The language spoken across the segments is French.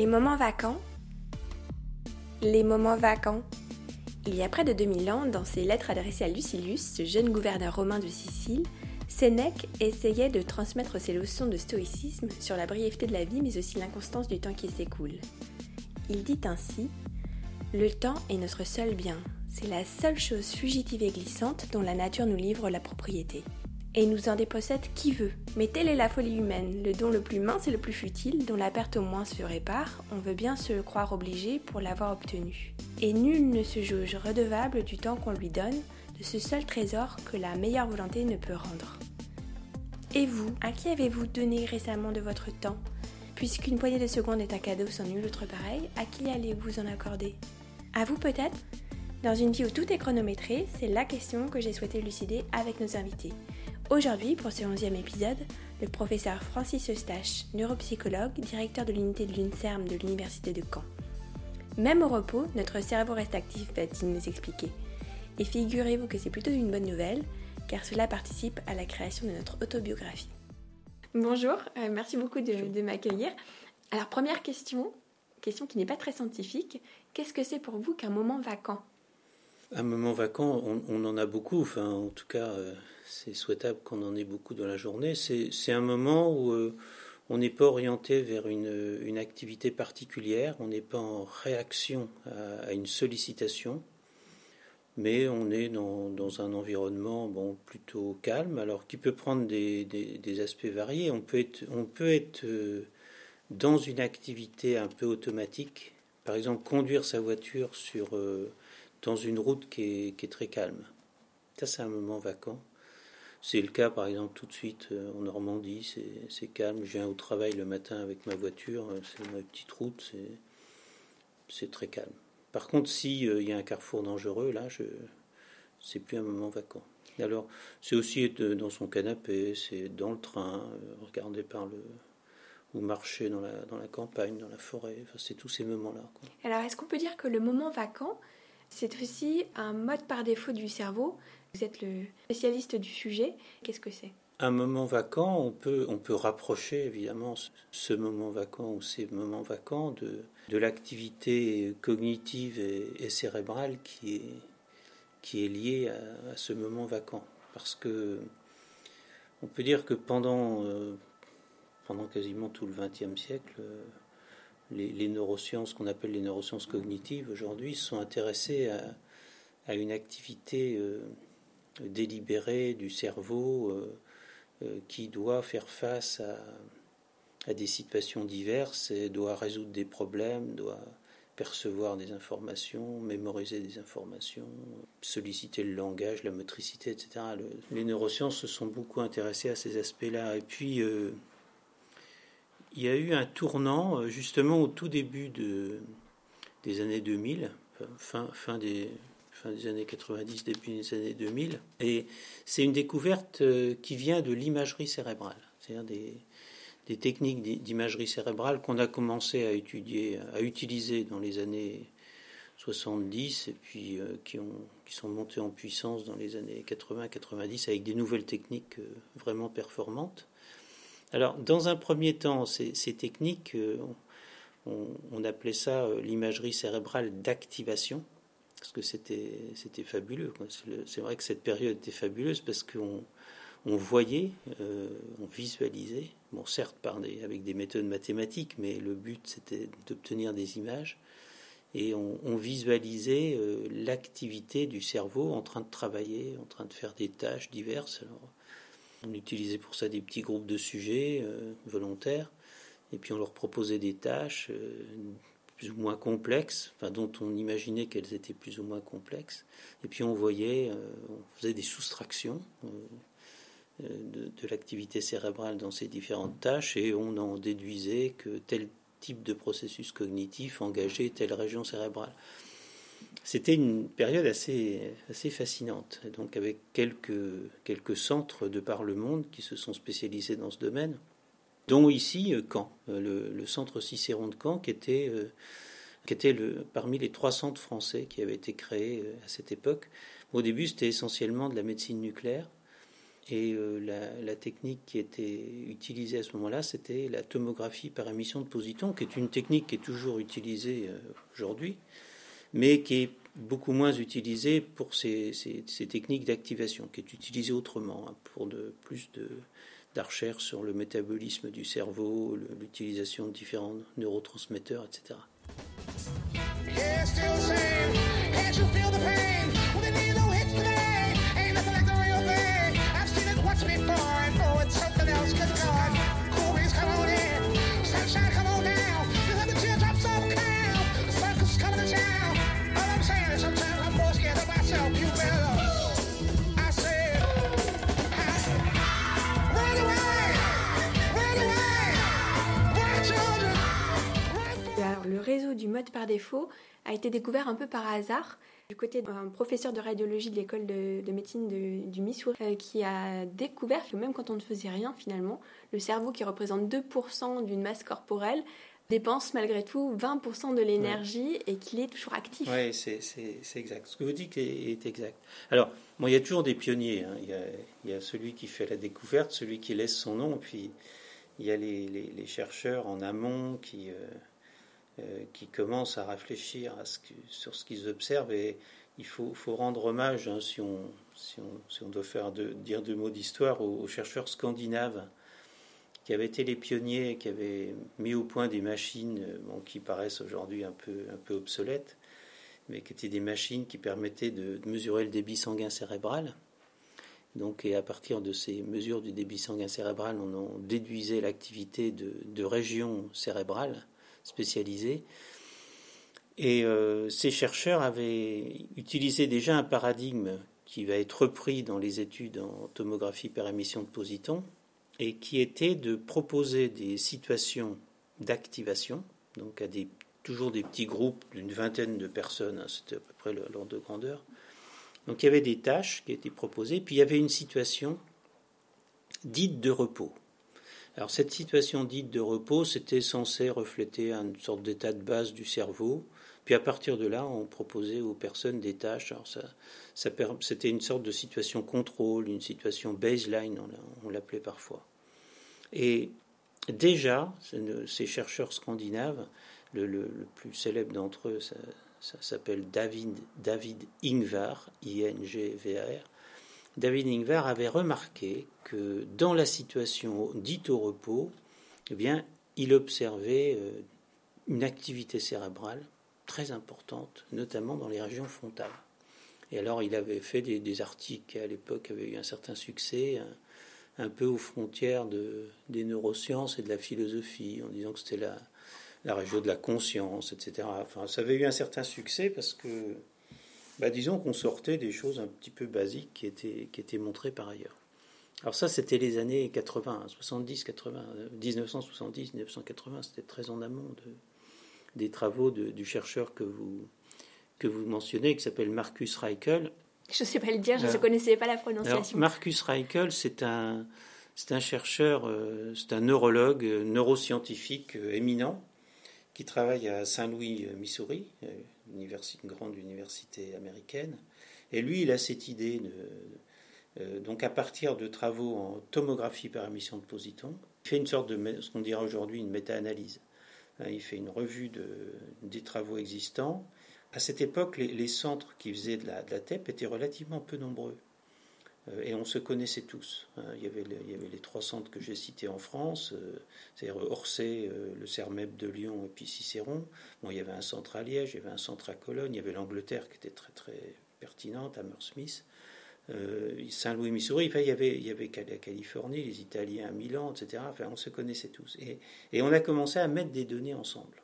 Les moments vacants. Les moments vacants. Il y a près de 2000 ans, dans ses lettres adressées à Lucilius, ce jeune gouverneur romain de Sicile, Sénèque essayait de transmettre ses leçons de stoïcisme sur la brièveté de la vie mais aussi l'inconstance du temps qui s'écoule. Il dit ainsi Le temps est notre seul bien, c'est la seule chose fugitive et glissante dont la nature nous livre la propriété et nous en dépossède qui veut. Mais telle est la folie humaine, le don le plus mince et le plus futile, dont la perte au moins se répare, on veut bien se croire obligé pour l'avoir obtenu. Et nul ne se juge redevable du temps qu'on lui donne, de ce seul trésor que la meilleure volonté ne peut rendre. Et vous, à qui avez-vous donné récemment de votre temps Puisqu'une poignée de secondes est un cadeau sans nul autre pareil, à qui allez-vous en accorder? À vous peut-être? Dans une vie où tout est chronométré, c'est la question que j'ai souhaité lucider avec nos invités. Aujourd'hui, pour ce 11e épisode, le professeur Francis Eustache, neuropsychologue, directeur de l'unité de l'UNSERM de l'Université de Caen. Même au repos, notre cerveau reste actif, va-t-il nous expliquer. Et figurez-vous que c'est plutôt une bonne nouvelle, car cela participe à la création de notre autobiographie. Bonjour, euh, merci beaucoup de, de m'accueillir. Alors première question, question qui n'est pas très scientifique, qu'est-ce que c'est pour vous qu'un moment vacant? Un moment vacant, on, on, en a beaucoup, enfin en tout cas... Euh c'est souhaitable qu'on en ait beaucoup dans la journée. C'est un moment où euh, on n'est pas orienté vers une, activité particulière, on n'est pas en réaction à, une sollicitation, mais on est dans, un environnement bon, plutôt calme, alors qui peut prendre des, aspects variés. On peut être, on peut être euh, dans une activité un peu automatique, par exemple conduire sa voiture sur, euh, dans une route qui est, qui est très calme. Ça, c'est un moment vacant. C'est le cas, par exemple, tout de suite euh, en Normandie, c'est calme. Je viens au travail le matin avec ma voiture, euh, c'est ma petite route, c'est très calme. Par contre, s'il euh, y a un carrefour dangereux, là, c'est plus un moment vacant. Alors, c'est aussi être dans son canapé, c'est dans le train, regarder par le ou marcher dans la, dans la campagne, dans la forêt. Enfin, c'est tous ces moments-là. Alors, est-ce qu'on peut dire que le moment vacant, c'est aussi un mode par défaut du cerveau vous êtes le spécialiste du sujet. Qu'est-ce que c'est? Un moment vacant, on peut, on peut rapprocher évidemment ce moment vacant ou ces moments vacants de, de l'activité cognitive et, cérébrale qui est, qui est liée à, ce moment vacant. Parce que on peut dire que pendant, euh, pendant quasiment tout le XXe siècle, euh, les, les, neurosciences qu'on appelle les neurosciences cognitives aujourd'hui sont intéressées à, une activité euh, délibéré du cerveau euh, euh, qui doit faire face à, des situations diverses et doit résoudre des problèmes, doit percevoir des informations, mémoriser des informations, solliciter le langage, la motricité, etc. les neurosciences se sont beaucoup intéressées à ces aspects-là. Et puis, il y a eu un tournant justement au tout début de, des années 2000, fin, fin des, années 90, début des années 2000. Et c'est une découverte euh, qui vient de l'imagerie cérébrale, c'est-à-dire des, techniques d'imagerie cérébrale qu'on a commencé à étudier, à utiliser dans les années 70 et puis euh, qui, ont, qui sont montées en puissance dans les années 80-90 avec des nouvelles techniques euh, vraiment performantes. Alors, dans un premier temps, ces, techniques, on, on, appelait ça l'imagerie cérébrale d'activation parce que c'était fabuleux. C'est vrai que cette période était fabuleuse parce qu'on on voyait, euh, on visualisait, bon certes avec des méthodes mathématiques, mais le but c'était d'obtenir des images et on, visualisait euh, l'activité du cerveau en train de travailler, en train de faire des tâches diverses. On utilisait pour ça des petits groupes de sujets euh, volontaires et puis on leur proposait des tâches, plus ou moins complexes, dont on imaginait qu'elles étaient plus ou moins complexes. Et puis on voyait, euh, on faisait des soustractions euh, euh, de, de l'activité cérébrale dans ces différentes tâches et on en déduisait que tel type de processus cognitif engageait telle région cérébrale. C'était une période assez, assez fascinante, donc avec quelques, quelques centres de par le monde qui se sont spécialisés dans ce domaine dont ici euh, Caen, euh, le, centre Cicéron de Caen, qui était, euh, qui était le, parmi les trois centres français qui avaient été créés à cette époque. Au début, c'était essentiellement de la médecine nucléaire. Et la, technique qui était utilisée à ce moment-là, c'était la tomographie par émission de positons, qui est une technique qui est toujours utilisée aujourd'hui, mais qui est beaucoup moins utilisée pour ces, techniques d'activation, qui est utilisée autrement, hein, pour de, plus de, sur le métabolisme du cerveau, l'utilisation de différents neurotransmetteurs, etc. par défaut a été découvert un peu par hasard du côté d'un professeur de radiologie de l'école de, médecine du Missouri euh, qui a découvert que même quand on ne faisait rien finalement, le cerveau qui représente 2% d'une masse corporelle dépense malgré tout 20% de l'énergie et qu'il est toujours actif. Oui, c'est exact. Ce que vous dites est, exact. Alors, bon, il y a toujours des pionniers. Hein. Il, y a, celui qui fait la découverte, celui qui laisse son nom, puis il y a les, chercheurs en amont qui... Euh, euh, qui commencent à réfléchir sur ce qu'ils observent et il faut, rendre hommage, hein, si, on, doit faire dire deux mots d'histoire, aux, chercheurs scandinaves qui avaient été les pionniers, qui avaient mis au point des machines euh, qui paraissent aujourd'hui un peu, obsolètes, mais qui étaient des machines qui permettaient de, mesurer le débit sanguin cérébral. Donc, et à partir de ces mesures du débit sanguin cérébral, on en déduisait l'activité de régions cérébrales spécialisés. Et euh, ces chercheurs avaient utilisé déjà un paradigme qui va être repris dans les études en tomographie par émission de positons, et qui était de proposer des situations d'activation, donc à des, toujours des petits groupes d'une vingtaine de personnes, hein, c'était à peu près l'ordre de grandeur. Donc il y avait des tâches qui étaient proposées, puis il y avait une situation dite de repos. Alors cette situation dite de repos, c'était censé refléter une sorte d'état de base du cerveau. Puis à partir de là, on proposait aux personnes des tâches. Alors ça, c'était une sorte de situation contrôle, une situation baseline, on l'appelait parfois. Et déjà, ces chercheurs scandinaves, le, plus célèbre d'entre eux, ça, ça s'appelle David, David Ingvar, I-N-G-V-A-R, David Ingvar avait remarqué que dans la situation dite au repos, eh bien, il observait euh, une activité cérébrale très importante, notamment dans les régions frontales. Et alors, il avait fait des, articles qui, à l'époque, avaient eu un certain succès, un, peu aux frontières de, des neurosciences et de la philosophie, en disant que c'était la, la région de la conscience, etc. Enfin, ça avait eu un certain succès parce que bah, disons qu'on sortait des choses un petit peu basiques qui étaient, qui étaient montrées par ailleurs. Alors ça, c'était les années 80, 70, 80, 1970, 1980, c'était très en amont de, des travaux du chercheur que vous, que vous mentionnez, qui s'appelle Marcus Reichel. Je ne sais pas le dire, je ne connaissais pas la prononciation. Marcus Reichel, c'est un, c'est un chercheur, euh, c'est un neurologue, euh, neuroscientifique euh, éminent, qui travaille à Saint-Louis, Missouri, une grande université américaine. Et lui, il a cette idée de. Euh, donc, à partir de travaux en tomographie par émission de positons, il fait une sorte de ce qu'on dirait aujourd'hui une méta-analyse. Hein, il fait une revue de, des travaux existants. À cette époque, les, centres qui faisaient de la, de la TEP étaient relativement peu nombreux. Euh, et on se connaissait tous. Hein. Il y avait, les trois centres que j'ai cités en France, euh, c'est-à-dire Orsay, euh, le CERMEP de Lyon et puis Cicéron. Bon, il y avait un centre à Liège, il y avait un centre à Cologne, il y avait l'Angleterre qui était très très pertinente, Hammersmith. Saint-Louis, Missouri, il y avait, il y avait la Californie, les Italiens à Milan, etc. Enfin, on se connaissait tous. Et on a commencé à mettre des données ensemble.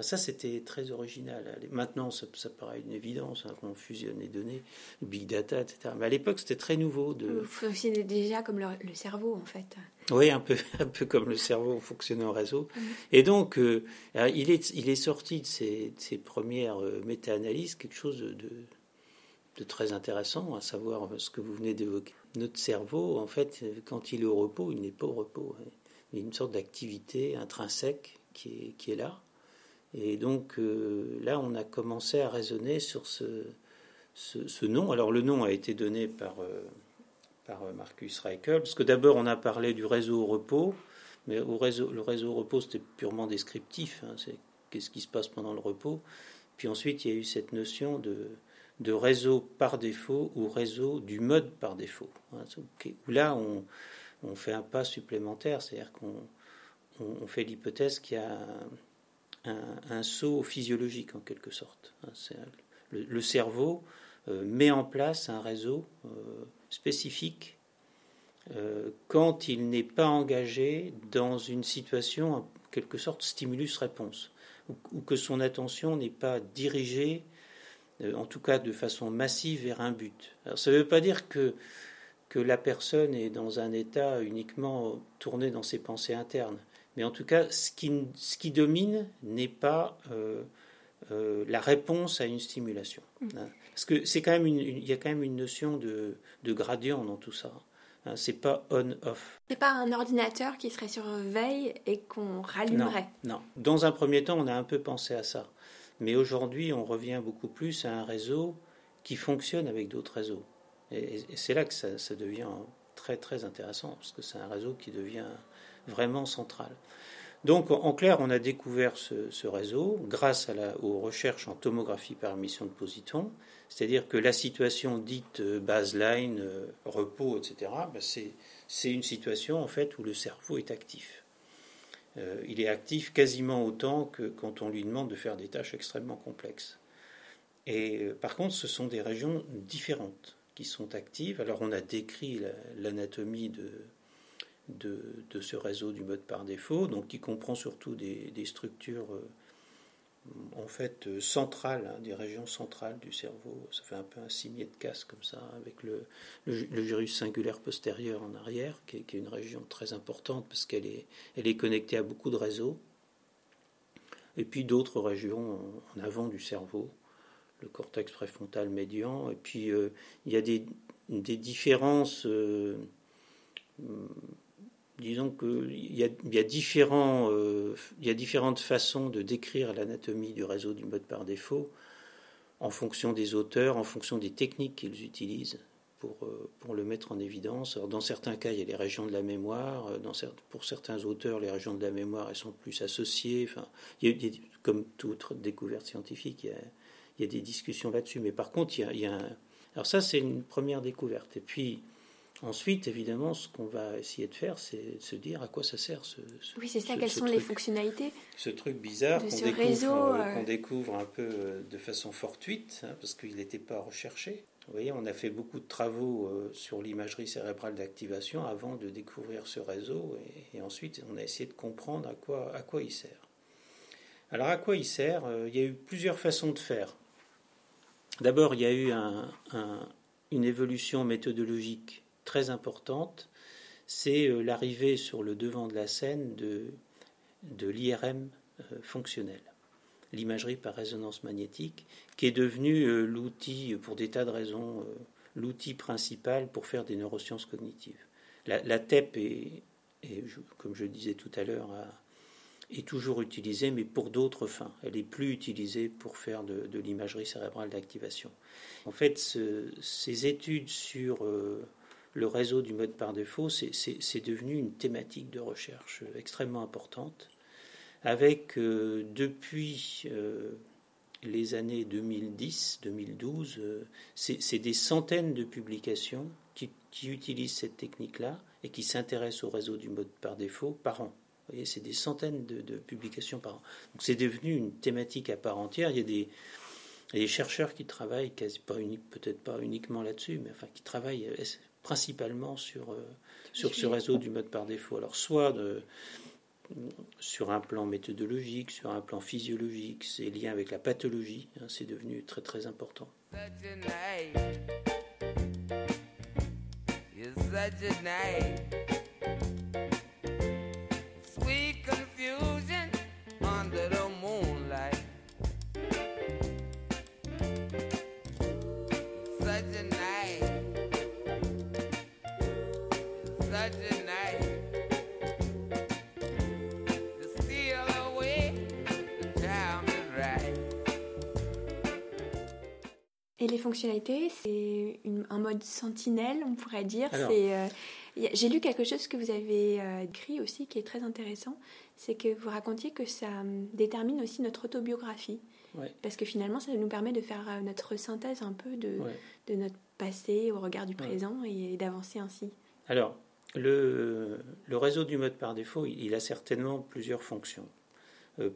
Ah, ça, c'était très original. Maintenant, ça, paraît une évidence hein, qu'on fusionne les données, big data, etc. Mais à l'époque, c'était très nouveau. De... Vous fonctionnez déjà comme le, cerveau, en fait. Oui, un peu, un peu comme le cerveau fonctionnait en réseau. Mm. Et donc, euh, il, est, il est sorti de ces, premières euh, méta-analyses quelque chose de, de, très intéressant, à savoir ce que vous venez d'évoquer. Notre cerveau, en fait, quand il est au repos, il n'est pas au repos. Hein. Il y a une sorte d'activité intrinsèque qui est, qui est là. Et donc euh, là, on a commencé à raisonner sur ce, ce, nom. Alors le nom a été donné par, euh, par Marcus Reichel, parce que d'abord on a parlé du réseau au repos, mais au réseau, le réseau au repos c'était purement descriptif, hein, c'est qu'est-ce qui se passe pendant le repos. Puis ensuite il y a eu cette notion de, de réseau par défaut ou réseau du mode par défaut, hein, où là on, on, fait un pas supplémentaire, c'est-à-dire qu'on on, fait l'hypothèse qu'il y a un, saut physiologique en quelque sorte. Hein, le, cerveau euh, met en place un réseau euh, spécifique euh, quand il n'est pas engagé dans une situation en quelque sorte stimulus-réponse, ou, que son attention n'est pas dirigée, en tout cas de façon massive, vers un but. Ça ne veut pas dire que, que la personne est dans un état uniquement tourné dans ses pensées internes. Mais en tout cas, ce qui, ce qui domine n'est pas euh, euh, la réponse à une stimulation. Mm. Hein. Parce que c'est quand même il y a quand même une notion de, de gradient dans tout ça. Hein. C'est pas on-off. C'est pas un ordinateur qui serait sur veille et qu'on rallumerait. Non, non. Dans un premier temps, on a un peu pensé à ça. Mais aujourd'hui, on revient beaucoup plus à un réseau qui fonctionne avec d'autres réseaux. Et, c'est là que ça, ça, devient très très intéressant, parce que c'est un réseau qui devient vraiment centrale. Donc, en clair, on a découvert ce, réseau grâce à la, aux recherches en tomographie par émission de positons, c'est-à-dire que la situation dite euh, baseline, euh, repos, etc., ben c'est une situation en fait où le cerveau est actif. Euh, il est actif quasiment autant que quand on lui demande de faire des tâches extrêmement complexes. Et par contre, ce sont des régions différentes qui sont actives. Alors, on a décrit l'anatomie de, de, ce réseau du mode par défaut, donc qui comprend surtout des, structures euh, en fait euh, centrales, hein, des régions centrales du cerveau. Ça fait un peu un cimier de casse comme ça, avec le, gyrus singulaire postérieur en arrière, qui est, une région très importante parce qu'elle est, elle est connectée à beaucoup de réseaux. Et puis d'autres régions en, avant du cerveau, le cortex préfrontal médian. Et puis euh, il y a des, des différences disons qu'il y, a, euh, différentes façons de décrire l'anatomie du réseau du mode par défaut en fonction des auteurs, en fonction des techniques qu'ils utilisent pour, euh, pour le mettre en évidence. Dans certains cas, il y a les régions de la mémoire. Euh, pour certains auteurs, les régions de la mémoire, elles sont plus associées. Comme toute découverte scientifique, il y a, des discussions là-dessus. Mais par contre. Alors ça, c'est une première découverte. Et puis, Ensuite, évidemment, ce qu'on va essayer de faire, c'est se dire à quoi ça sert ce. oui, c'est ça. quelles sont les fonctionnalités Ce truc bizarre qu'on découvre, euh, découvre, un peu euh, de façon fortuite, hein, parce qu'il n'était pas recherché. Vous voyez, on a fait beaucoup de travaux euh, sur l'imagerie cérébrale d'activation avant de découvrir ce réseau, et, ensuite on a essayé de comprendre à quoi, à quoi il sert. Alors, à quoi il sert Il y a eu plusieurs façons de faire. D'abord, il y a eu une évolution méthodologique très importante, c'est euh, l'arrivée sur le devant de la scène de, de l'IRM euh, fonctionnel, l'imagerie par résonance magnétique, qui est devenu euh, l'outil, pour des tas de raisons, l'outil principal pour faire des neurosciences cognitives. La, TEP est, comme je disais tout à l'heure, est toujours utilisée, mais pour d'autres fins. Elle est plus utilisée pour faire de, l'imagerie cérébrale d'activation. En fait, ces études sur le réseau du mode par défaut, c'est devenu une thématique de recherche extrêmement importante, avec euh, depuis euh, les années 2010-2012, euh, c'est des centaines de publications qui, utilisent cette technique-là et qui s'intéressent au réseau du mode par défaut par an. Vous voyez, c'est des centaines de, publications par an. Donc c'est devenu une thématique à part entière. Il y a des, des chercheurs qui travaillent, peut-être pas uniquement là-dessus, mais enfin qui travaillent principalement sur, euh, sur ce réseau du mode par défaut. Alors soit sur un plan méthodologique, sur un plan physiologique, c'est lié avec la pathologie, hein, c'est devenu très très important. Les fonctionnalités, c'est un mode sentinelle, on pourrait dire. Euh, j'ai lu quelque chose que vous avez euh, écrit aussi qui est très intéressant. C'est que vous racontiez que ça hum, détermine aussi notre autobiographie. Parce que finalement, ça nous permet de faire euh, notre synthèse un peu de, de notre passé au regard du présent et d'avancer ainsi. Alors, le, le, réseau du mode par défaut, il a certainement plusieurs fonctions.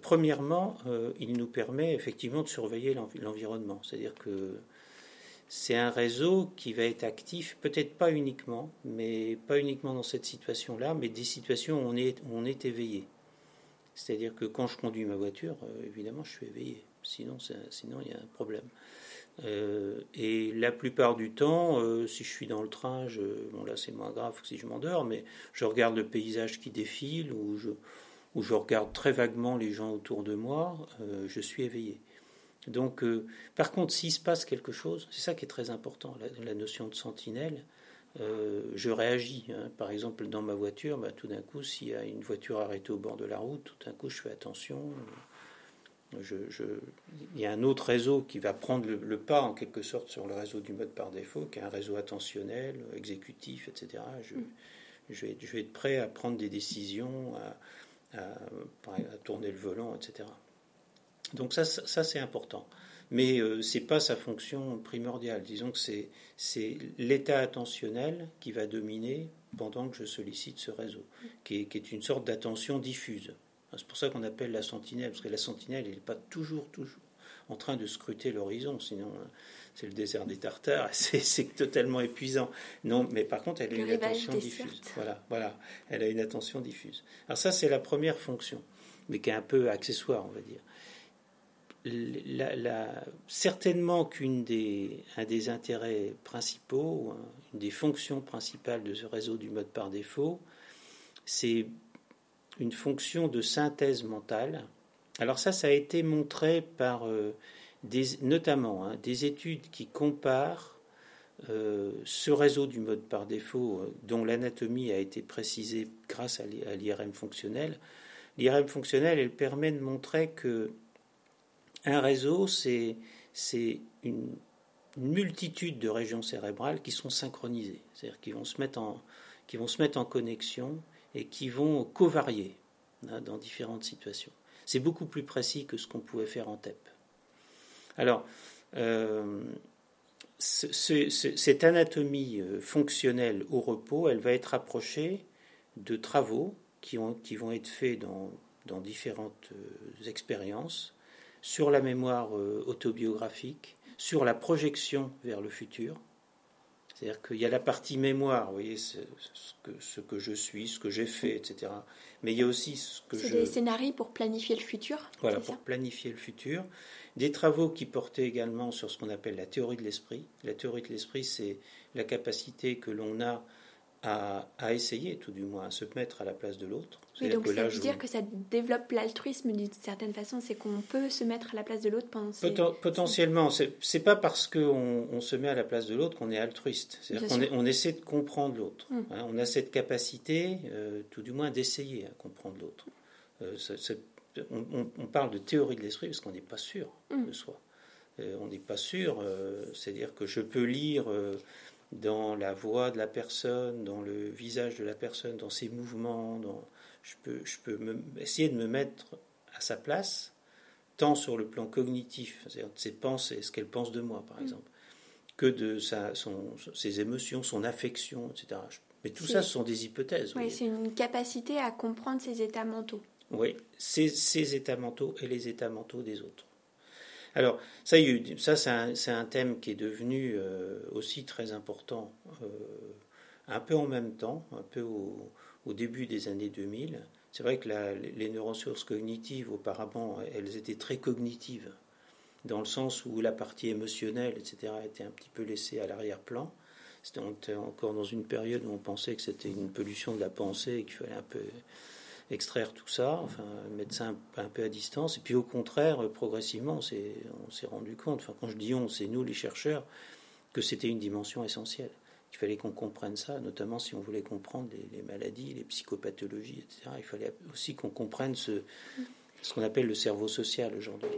premièrement, il nous permet effectivement de surveiller l'environnement. C'est-à-dire que c'est un réseau qui va être actif, peut-être pas uniquement, mais pas uniquement dans cette situation-là, mais des situations où on est, on est éveillé. C'est-à-dire que quand je conduis ma voiture, euh, évidemment, je suis éveillé. Sinon, sinon il y a un problème. Euh, et la plupart du temps, euh, si je suis dans le train, je, bon là c'est moins grave que si je m'endors, mais je regarde le paysage qui défile ou je, ou je regarde très vaguement les gens autour de moi, je suis éveillé. Donc, euh, par contre, s'il se passe quelque chose, c'est ça qui est très important, la, notion de sentinelle. Euh, je réagis. Hein. Par exemple, dans ma voiture, bah, tout d'un coup, s'il y a une voiture arrêtée au bord de la route, tout d'un coup, je fais attention. il y a un autre réseau qui va prendre le, pas, en quelque sorte, sur le réseau du mode par défaut, qui est un réseau attentionnel, exécutif, etc. Je, je, vais, être prêt à prendre des décisions, à tourner le volant, etc. Donc ça, ça c'est important. Mais euh, ce n'est pas sa fonction primordiale. Disons que c'est l'état attentionnel qui va dominer pendant que je sollicite ce réseau, qui est, qui est une sorte d'attention diffuse. C'est pour ça qu'on appelle la sentinelle, parce que la sentinelle, n'est pas toujours, toujours en train de scruter l'horizon, sinon euh, c'est le désert des Tartares, c'est totalement épuisant. Non, mais par contre, elle a une attention diffuse. Voilà, voilà, elle a une attention diffuse. Alors ça, c'est la première fonction, mais qui est un peu accessoire, on va dire certainement qu'un des, intérêts principaux, une des fonctions principales de ce réseau du mode par défaut, c'est une fonction de synthèse mentale. Alors ça, ça a été montré par euh, notamment hein, des études qui comparent euh, ce réseau du mode par défaut, euh, dont l'anatomie a été précisée grâce à l'IRM fonctionnel. L'IRM fonctionnel, elle permet de montrer que un réseau, c'est une, multitude de régions cérébrales qui sont synchronisées, c'est-à-dire qui vont se mettre en, connexion et qui vont covarier hein, dans différentes situations. C'est beaucoup plus précis que ce qu'on pouvait faire en TEP. Alors, euh, cette anatomie euh, fonctionnelle au repos, elle va être approchée de travaux qui, ont, qui vont être faits dans, dans différentes euh, expériences sur la mémoire euh, autobiographique, sur la projection vers le futur. C'est-à-dire qu'il y a la partie mémoire, vous voyez, ce que, ce que je suis, ce que j'ai fait, etc. Mais il y a aussi ce que je... C'est des scénarios pour planifier le futur Voilà, pour planifier le futur. Des travaux qui portaient également sur ce qu'on appelle la théorie de l'esprit. La théorie de l'esprit, c'est la capacité que l'on a à, essayer, tout du moins, à se mettre à la place de l'autre. Oui, donc ça veut dire que ça développe l'altruisme d'une certaine façon, c'est qu'on peut se mettre à la place de l'autre pendant ces... Potentiellement, c'est pas parce qu'on on se met à la place de l'autre qu'on est altruiste. C'est-à-dire qu'on on essaie de comprendre l'autre. Hum. Hein. on a cette capacité, euh, tout du moins, d'essayer à comprendre l'autre. Euh, on, parle de théorie de l'esprit parce qu'on n'est pas sûr hum. de soi. Euh, on n'est pas sûr, c'est-à-dire que je peux lire dans la voix de la personne, dans le visage de la personne, dans ses mouvements. Dans... Je peux, je peux essayer de me mettre à sa place, tant sur le plan cognitif, c'est-à-dire de ses pensées, ce qu'elle pense de moi, par mm. exemple, que de sa, son, ses émotions, son affection, etc. Mais tout ça, ce sont des hypothèses. Oui, c'est une capacité à comprendre ses états mentaux. Oui, ses états mentaux et les états mentaux des autres. Alors, ça, ça c'est un, thème qui est devenu euh, aussi très important, euh, un peu en même temps, un peu au, début des années 2000. C'est vrai que les neurosciences cognitives, auparavant, elles étaient très cognitives, dans le sens où la partie émotionnelle, etc., était un petit peu laissée à l'arrière-plan. C'était encore dans une période où on pensait que c'était une pollution de la pensée et qu'il fallait un peu extraire tout ça, enfin mettre ça un, peu à distance. Et puis au contraire, progressivement, on s'est rendu compte, enfin quand je dis on, c'est nous les chercheurs, que c'était une dimension essentielle. Il fallait qu'on comprenne ça, notamment si on voulait comprendre les, maladies, les psychopathologies, etc. Il fallait aussi qu'on comprenne ce qu'on appelle le cerveau social aujourd'hui.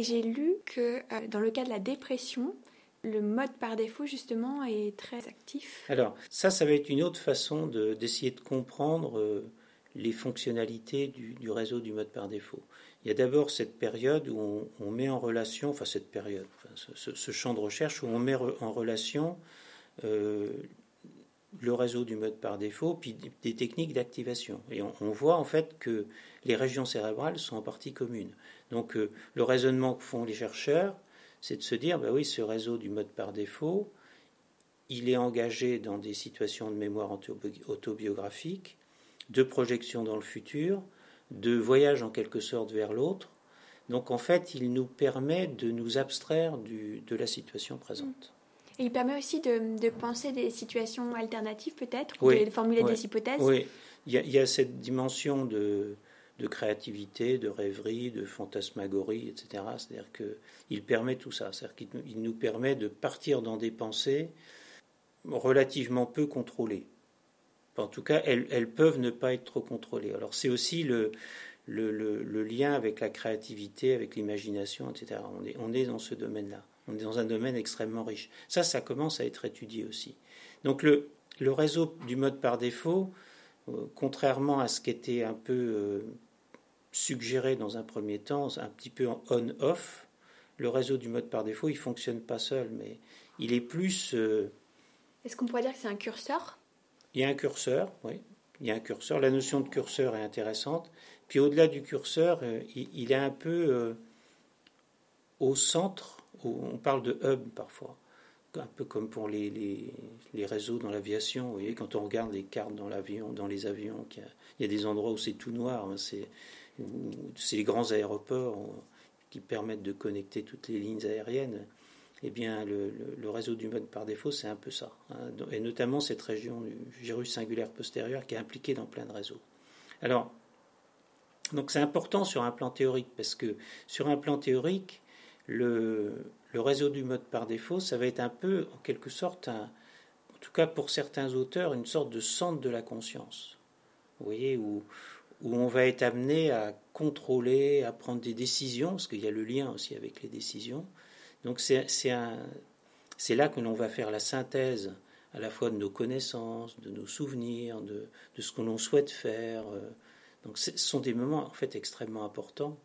Et j'ai lu que euh, dans le cas de la dépression, le mode par défaut, justement, est très actif. Alors, ça, ça va être une autre façon d'essayer de, comprendre euh, les fonctionnalités du, réseau du mode par défaut. Il y a d'abord cette période où on, met en relation, enfin cette période, ce, champ de recherche où on met en relation euh, le réseau du mode par défaut, puis des, techniques d'activation. Et on, voit en fait que les régions cérébrales sont en partie communes. Donc euh, le raisonnement que font les chercheurs, c'est de se dire, ben oui, ce réseau du mode par défaut, il est engagé dans des situations de mémoire autobiographique, de projection dans le futur, de voyage en quelque sorte vers l'autre. Donc en fait, il nous permet de nous abstraire de la situation présente. Et il permet aussi de, penser des situations alternatives peut-être, ou de formuler des hypothèses. Oui, il y, a, cette dimension de, de créativité, de rêverie, de fantasmagorie, etc. C'est-à-dire qu'il permet tout ça. C'est-à-dire qu'il nous permet de partir dans des pensées relativement peu contrôlées. En tout cas, elles, peuvent ne pas être trop contrôlées. Alors c'est aussi le, lien avec la créativité, avec l'imagination, etc. On est, dans ce domaine-là. On est dans un domaine extrêmement riche. Ça, ça commence à être étudié aussi. Donc le, réseau du mode par défaut, euh, contrairement à ce qui était un peu euh, suggéré dans un premier temps, un petit peu en on-off, le réseau du mode par défaut, il fonctionne pas seul, mais il est plus. Euh, Est-ce qu'on pourrait dire que c'est un curseur? Il y a un curseur, oui. Il y a un curseur. La notion de curseur est intéressante. Puis au-delà du curseur, il, est un peu au centre on parle de hub parfois, un peu comme pour les, les, réseaux dans l'aviation. Vous voyez, quand on regarde les cartes dans l'avion, dans les avions, il y, a, des endroits où c'est tout noir. Hein, c'est, les grands aéroports qui permettent de connecter toutes les lignes aériennes. Eh bien, le, réseau du mode par défaut, c'est un peu ça. Hein, et notamment cette région du gyrus singulaire postérieur qui est impliquée dans plein de réseaux. Alors, donc c'est important sur un plan théorique, parce que sur un plan théorique, le, réseau du mode par défaut, ça va être un peu, en quelque sorte, en tout cas pour certains auteurs, une sorte de centre de la conscience. Vous voyez, où, où on va être amené à contrôler, à prendre des décisions, parce qu'il y a le lien aussi avec les décisions. Donc c'est là que l'on va faire la synthèse à la fois de nos connaissances, de nos souvenirs, de, ce que l'on souhaite faire. Donc ce sont des moments en fait extrêmement importants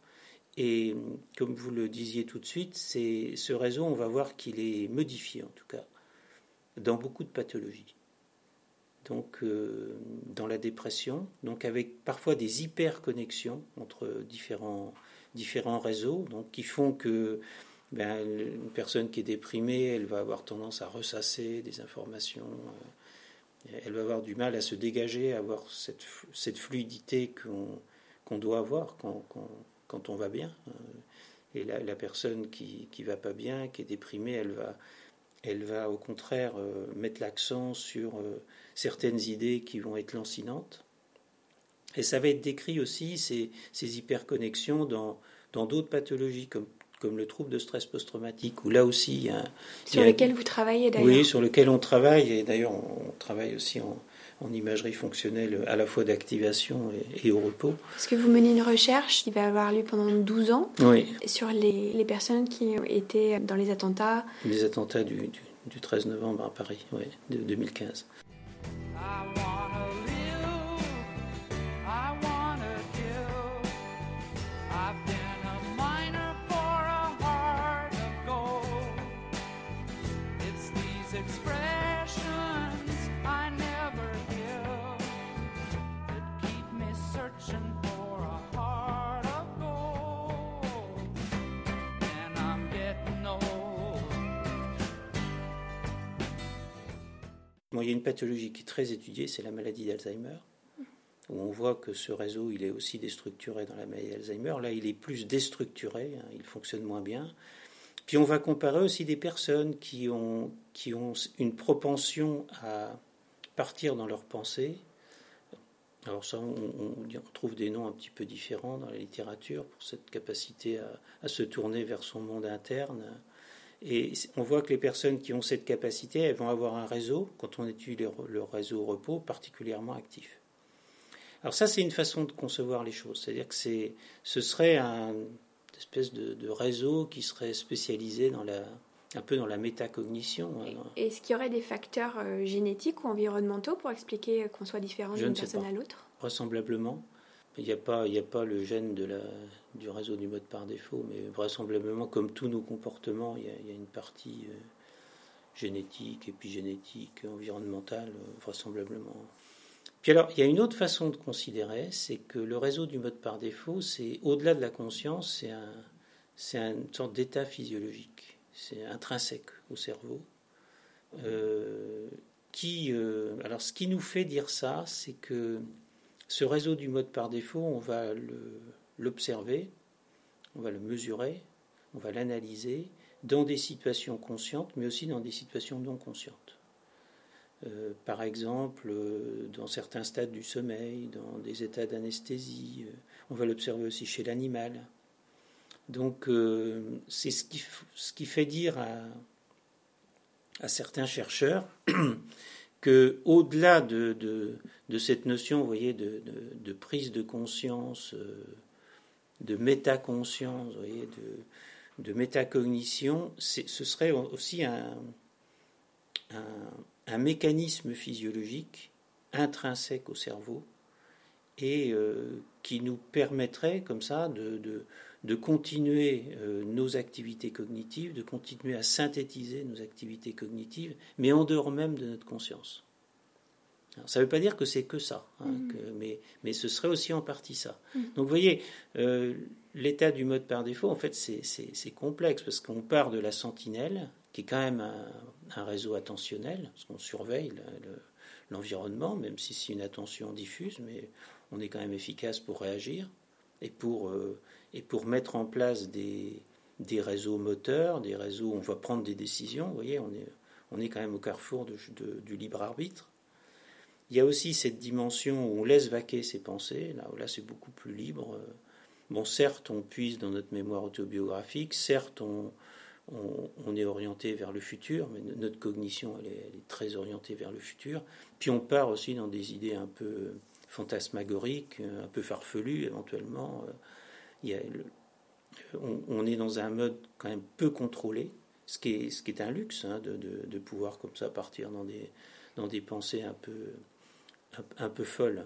et comme vous le disiez tout de suite, ce réseau, on va voir qu'il est modifié en tout cas dans beaucoup de pathologies. Donc euh, dans la dépression, donc avec parfois des hyperconnexions entre différents, différents réseaux, donc qui font que ben, une personne qui est déprimée, elle va avoir tendance à ressasser des informations, euh, elle va avoir du mal à se dégager, à avoir cette, cette fluidité qu'on doit avoir quand, quand on va bien. Euh, et la, personne qui ne va pas bien, qui est déprimée, elle va, elle va au contraire euh, mettre l'accent sur euh, certaines idées qui vont être lancinantes. Et ça va être décrit aussi, ces, ces hyperconnexions, dans, dans d'autres pathologies, comme, comme le trouble de stress post-traumatique, où là aussi il y a... Sur lequel vous travaillez d'ailleurs Oui, sur lequel on travaille, et d'ailleurs on travaille aussi en, en imagerie fonctionnelle à la fois d'activation et, au repos. Est-ce que vous menez une recherche qui va avoir lieu pendant 12 ans sur les, personnes qui étaient dans les attentats Les attentats du, 13 novembre à Paris, oui, de 2015. Il y a une pathologie qui est très étudiée, c'est la maladie d'Alzheimer, où on voit que ce réseau, il est aussi déstructuré dans la maladie d'Alzheimer. Là, il est plus déstructuré, hein, il fonctionne moins bien. Puis on va comparer aussi des personnes qui ont, qui ont une propension à partir dans leurs pensées. Alors ça, on, trouve des noms un petit peu différents dans la littérature pour cette capacité à se tourner vers son monde interne. Et on voit que les personnes qui ont cette capacité, elles vont avoir un réseau, quand on étudie le réseau au repos, particulièrement actif. Alors ça, c'est une façon de concevoir les choses. C'est-à-dire que ce serait un, cette espèce de, réseau qui serait spécialisé dans la, un peu dans la métacognition. Hein. Est-ce qu'il y aurait des facteurs euh, génétiques ou environnementaux pour expliquer qu'on soit différent d'une personne à l'autre? Vraisemblablement. Il n'y a, pas, a pas le gène de la, du réseau du mode par défaut, mais vraisemblablement, comme tous nos comportements, il y a, une partie euh, génétique, épigénétique, environnementale, euh, vraisemblablement. Puis alors, il y a une autre façon de considérer, c'est que le réseau du mode par défaut, c'est au-delà de la conscience, c'est un, c'est une sorte d'état physiologique, c'est intrinsèque au cerveau. Euh, qui, alors, ce qui nous fait dire ça, c'est que ce réseau du mode par défaut, on va l'observer, on va le mesurer, on va l'analyser dans des situations conscientes, mais aussi dans des situations non conscientes. Euh, par exemple, euh, dans certains stades du sommeil, dans des états d'anesthésie, euh, on va l'observer aussi chez l'animal. Donc, c'est ce qui, fait dire à certains chercheurs que, au-delà de, de, cette notion, vous voyez, de, de prise de conscience, euh, de métaconscience, de, métacognition, ce serait aussi un, un, mécanisme physiologique intrinsèque au cerveau et euh, qui nous permettrait comme ça de, de continuer euh, nos activités cognitives, de continuer à synthétiser nos activités cognitives, mais en dehors même de notre conscience. ça ne veut pas dire que c'est que ça, hein, mm. mais, mais, ce serait aussi en partie ça. Mm. Donc vous voyez, euh, l'état du mode par défaut, en fait, c'est complexe, parce qu'on part de la sentinelle, qui est quand même un, réseau attentionnel, parce qu'on surveille l'environnement, même si c'est une attention diffuse, mais on est quand même efficace pour réagir et pour euh, et pour mettre en place des, des réseaux moteurs, des réseaux où on va prendre des décisions. Vous voyez, on est, on est quand même au carrefour du libre arbitre. Il y a aussi cette dimension où on laisse vaquer ses pensées, là où là c'est beaucoup plus libre. Bon, certes, on puise dans notre mémoire autobiographique, certes, on, on, est orienté vers le futur, mais notre cognition, elle est, très orientée vers le futur. Puis on part aussi dans des idées un peu fantasmagoriques, un peu farfelues éventuellement on, est dans un mode quand même peu contrôlé, ce qui est, ce qui est un luxe hein, de, pouvoir comme ça partir dans des, dans des pensées un peu, un, peu folles,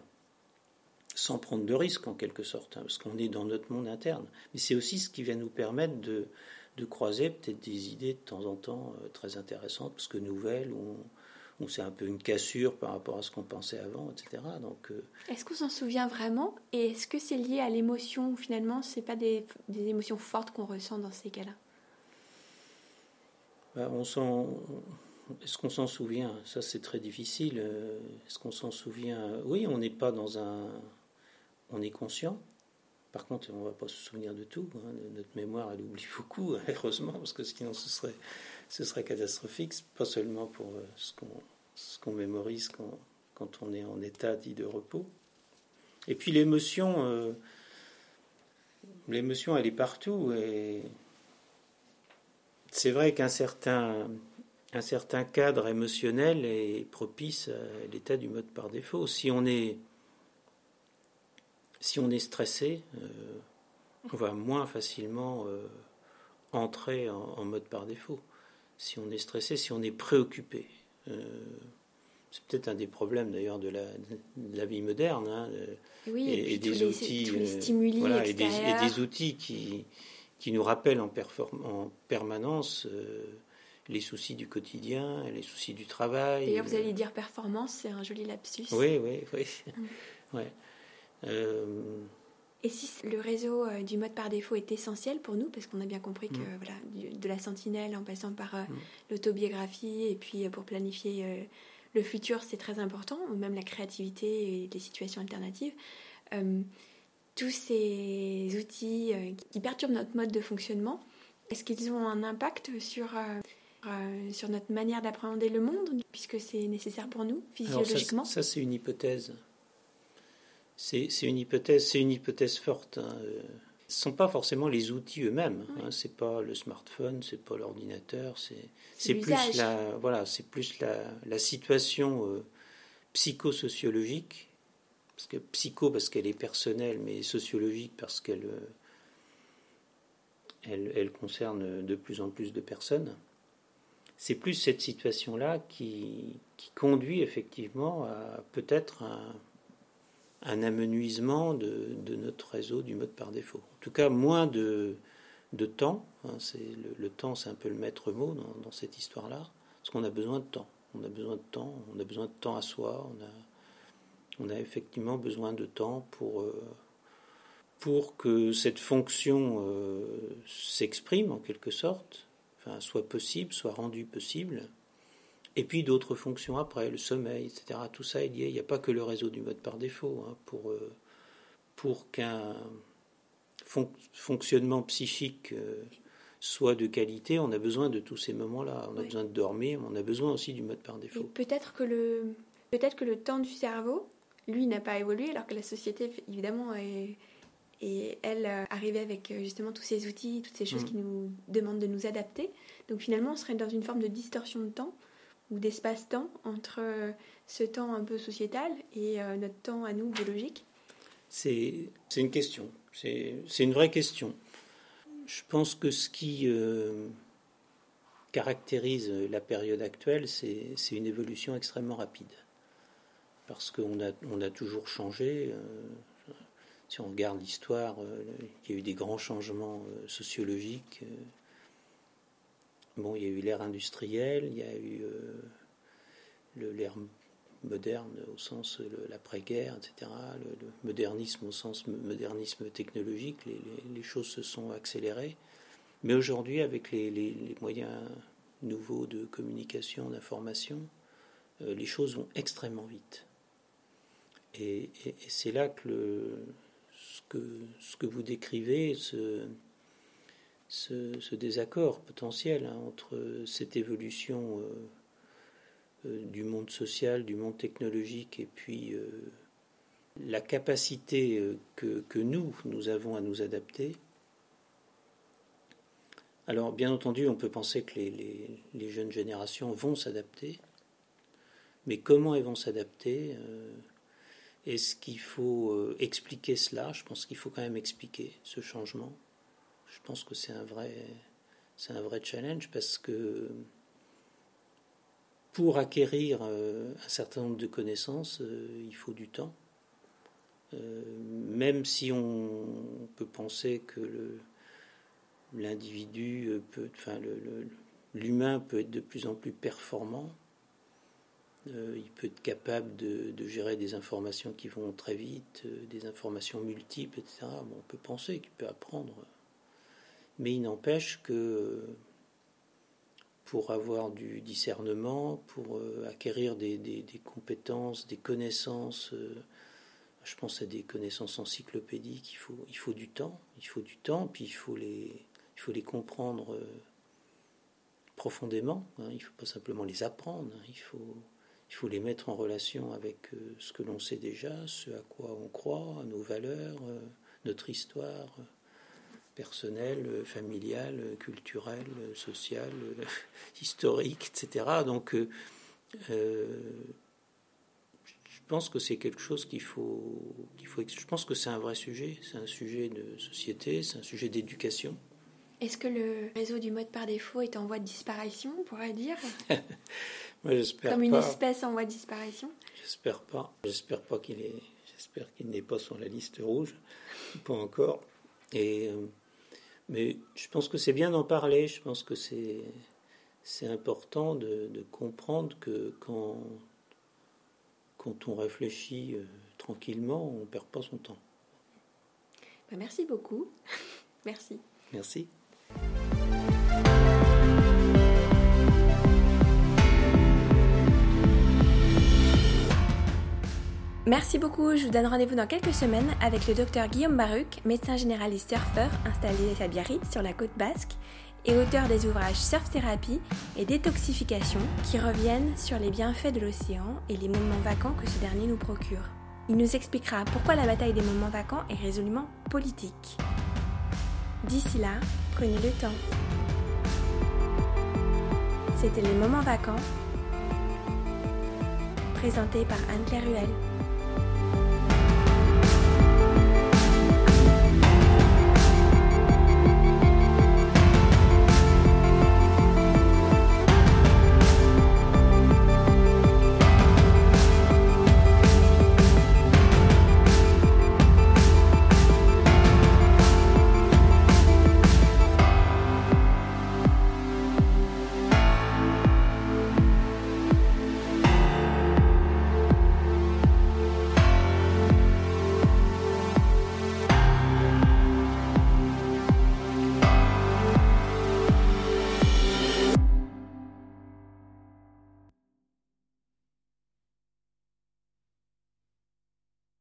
sans prendre de risques en quelque sorte, hein, parce qu'on est dans notre monde interne. Mais c'est aussi ce qui va nous permettre de, de croiser peut-être des idées de temps en temps euh, très intéressantes, parce que nouvelles, ou où c'est un peu une cassure par rapport à ce qu'on pensait avant, etc. Donc, euh, Est-ce qu'on s'en souvient vraiment Et est-ce que c'est lié à l'émotion finalement c'est pas des, des, émotions fortes qu'on ressent dans ces cas-là? Bah, on s'en... Est-ce qu'on s'en souvient? Ça c'est très difficile. Euh, est-ce qu'on s'en souvient? Oui, on n'est pas dans un... On est conscient. Par contre, on ne va pas se souvenir de tout. Hein. Notre mémoire, elle oublie beaucoup, heureusement, parce que sinon ce serait ce serait catastrophique, pas seulement pour euh, ce qu'on mémorise quand, on est en état dit de repos. Et puis l'émotion, euh, l'émotion, elle est partout. Et c'est vrai qu'un certain, cadre émotionnel est propice à l'état du mode par défaut. Si on est, si on est stressé, euh, on va moins facilement entrer en, mode par défaut si on est stressé, si on est préoccupé. Euh, c'est peut-être un des problèmes d'ailleurs de la, la, vie moderne. Hein, oui, et, des outils, les, stimuli voilà, et, des, et, des, outils qui, qui nous rappellent en, en permanence euh, les soucis du quotidien, les soucis du travail. D'ailleurs, vous allez dire performance, c'est un joli lapsus. Oui, oui, oui. Ouais. Euh, et si le réseau euh, du mode par défaut est essentiel pour nous, parce qu'on a bien compris que mm. voilà, de la sentinelle en passant par euh, mm. l'autobiographie et puis euh, pour planifier le futur, c'est très important, ou même la créativité et les situations alternatives. tous ces outils qui perturbent notre mode de fonctionnement, est-ce qu'ils ont un impact sur, sur notre manière d'appréhender le monde, puisque c'est nécessaire pour nous, physiologiquement? ça c'est une hypothèse. C'est une hypothèse, c'est une hypothèse forte. Hein. Ce ne sont pas forcément les outils eux-mêmes. Hein. C'est pas le smartphone, c'est pas l'ordinateur. C'est plus la voilà, c'est plus la, la situation euh, psychosociologique. Parce que psycho parce qu'elle est personnelle, mais sociologique parce qu'elle euh, elle, concerne de plus en plus de personnes. C'est plus cette situation-là qui, conduit effectivement à peut-être un, un amenuisement de, notre réseau du mode par défaut. En tout cas, moins de, temps. Hein, c'est le, temps, c'est un peu le maître mot dans, cette histoire-là, parce qu'on a besoin de temps. On a besoin de temps. On a besoin de temps à soi. On a, effectivement besoin de temps pour euh, pour que cette fonction euh, s'exprime en quelque sorte, soit possible, soit rendue possible. Et puis d'autres fonctions après, le sommeil, etc. Tout ça est lié. Il n'y a pas que le réseau du mode par défaut. Hein, pour euh, pour qu'un fonctionnement psychique euh, soit de qualité, on a besoin de tous ces moments-là. On a besoin de dormir, on a besoin aussi du mode par défaut. Peut-être que le peut-être que le temps du cerveau, lui, n'a pas évolué, alors que la société, évidemment, est et elle euh, arrivait avec euh, justement tous ces outils, toutes ces choses mm. qui nous demandent de nous adapter. Donc finalement, on serait dans une forme de distorsion de temps ou d'espace-temps entre euh, ce temps un peu sociétal et notre temps à nous biologique? C'est une question, c'est une vraie question. Je pense que ce qui caractérise la période actuelle, c'est une évolution extrêmement rapide. Parce qu'on a, on a toujours changé si on regarde l'histoire, euh, il y a eu des grands changements euh, sociologiques. Euh. Bon, il y a eu l'ère industrielle, il y a eu l'ère moderne au sens l'après-guerre, etc., le, modernisme au sens modernisme technologique, les, choses se sont accélérées. Mais aujourd'hui, avec les, moyens nouveaux de communication, d'information, les choses vont extrêmement vite. et c'est là que le, ce que vous décrivez, ce, ce, désaccord potentiel hein, entre cette évolution euh, euh, du monde social, du monde technologique, et puis euh, la capacité que, nous, nous avons à nous adapter. Alors, bien entendu, on peut penser que les, les, les jeunes générations vont s'adapter, mais comment elles vont s'adapter est-ce qu'il faut expliquer cela? Je pense qu'il faut quand même expliquer ce changement. Je pense que c'est un vrai, c'est un vrai challenge parce que pour acquérir euh, un certain nombre de connaissances, euh, il faut du temps. même si on peut penser que l'individu peut, enfin l'humain peut être de plus en plus performant, euh, il peut être capable de, gérer des informations qui vont très vite, euh, des informations multiples, etc. on peut penser qu'il peut apprendre. Mais il n'empêche que pour avoir du discernement, pour euh, acquérir des, compétences, des connaissances, je pense à des connaissances encyclopédiques, il faut, il faut du temps. Il faut du temps, puis il faut les, il faut les comprendre profondément. Hein. il ne faut pas simplement les apprendre. Hein. il faut il faut les mettre en relation avec euh, ce que l'on sait déjà, ce à quoi on croit, nos valeurs, euh, notre histoire euh, personnelle, familiale, culturelle, sociale, historique, etc. Donc, je pense que c'est quelque chose qu'il faut, qu'il faut. Je pense que c'est un vrai sujet. C'est un sujet de société, c'est un sujet d'éducation. Est-ce que le réseau du mode par défaut est en voie de disparition, on pourrait dire? Comme une espèce en voie de disparition? J'espère pas. J'espère pas qu'il est. J'espère qu'il n'est pas sur la liste rouge. Pas encore. Et, euh, mais je pense que c'est bien d'en parler. Je pense que c'est, c'est important de, comprendre que quand, quand on réfléchit euh, tranquillement, on ne perd pas son temps. Bah, merci beaucoup. merci. Merci. Merci beaucoup, je vous donne rendez-vous dans quelques semaines avec le docteur Guillaume Baruc, médecin généraliste surfeur installé à Biarritz sur la côte basque et auteur des ouvrages Surf Thérapie et Détoxification qui reviennent sur les bienfaits de l'océan et les moments vacants que ce dernier nous procure. Il nous expliquera pourquoi la bataille des moments vacants est résolument politique. D'ici là, prenez le temps. C'était les moments vacants présentés par Anne-Claire Ruel.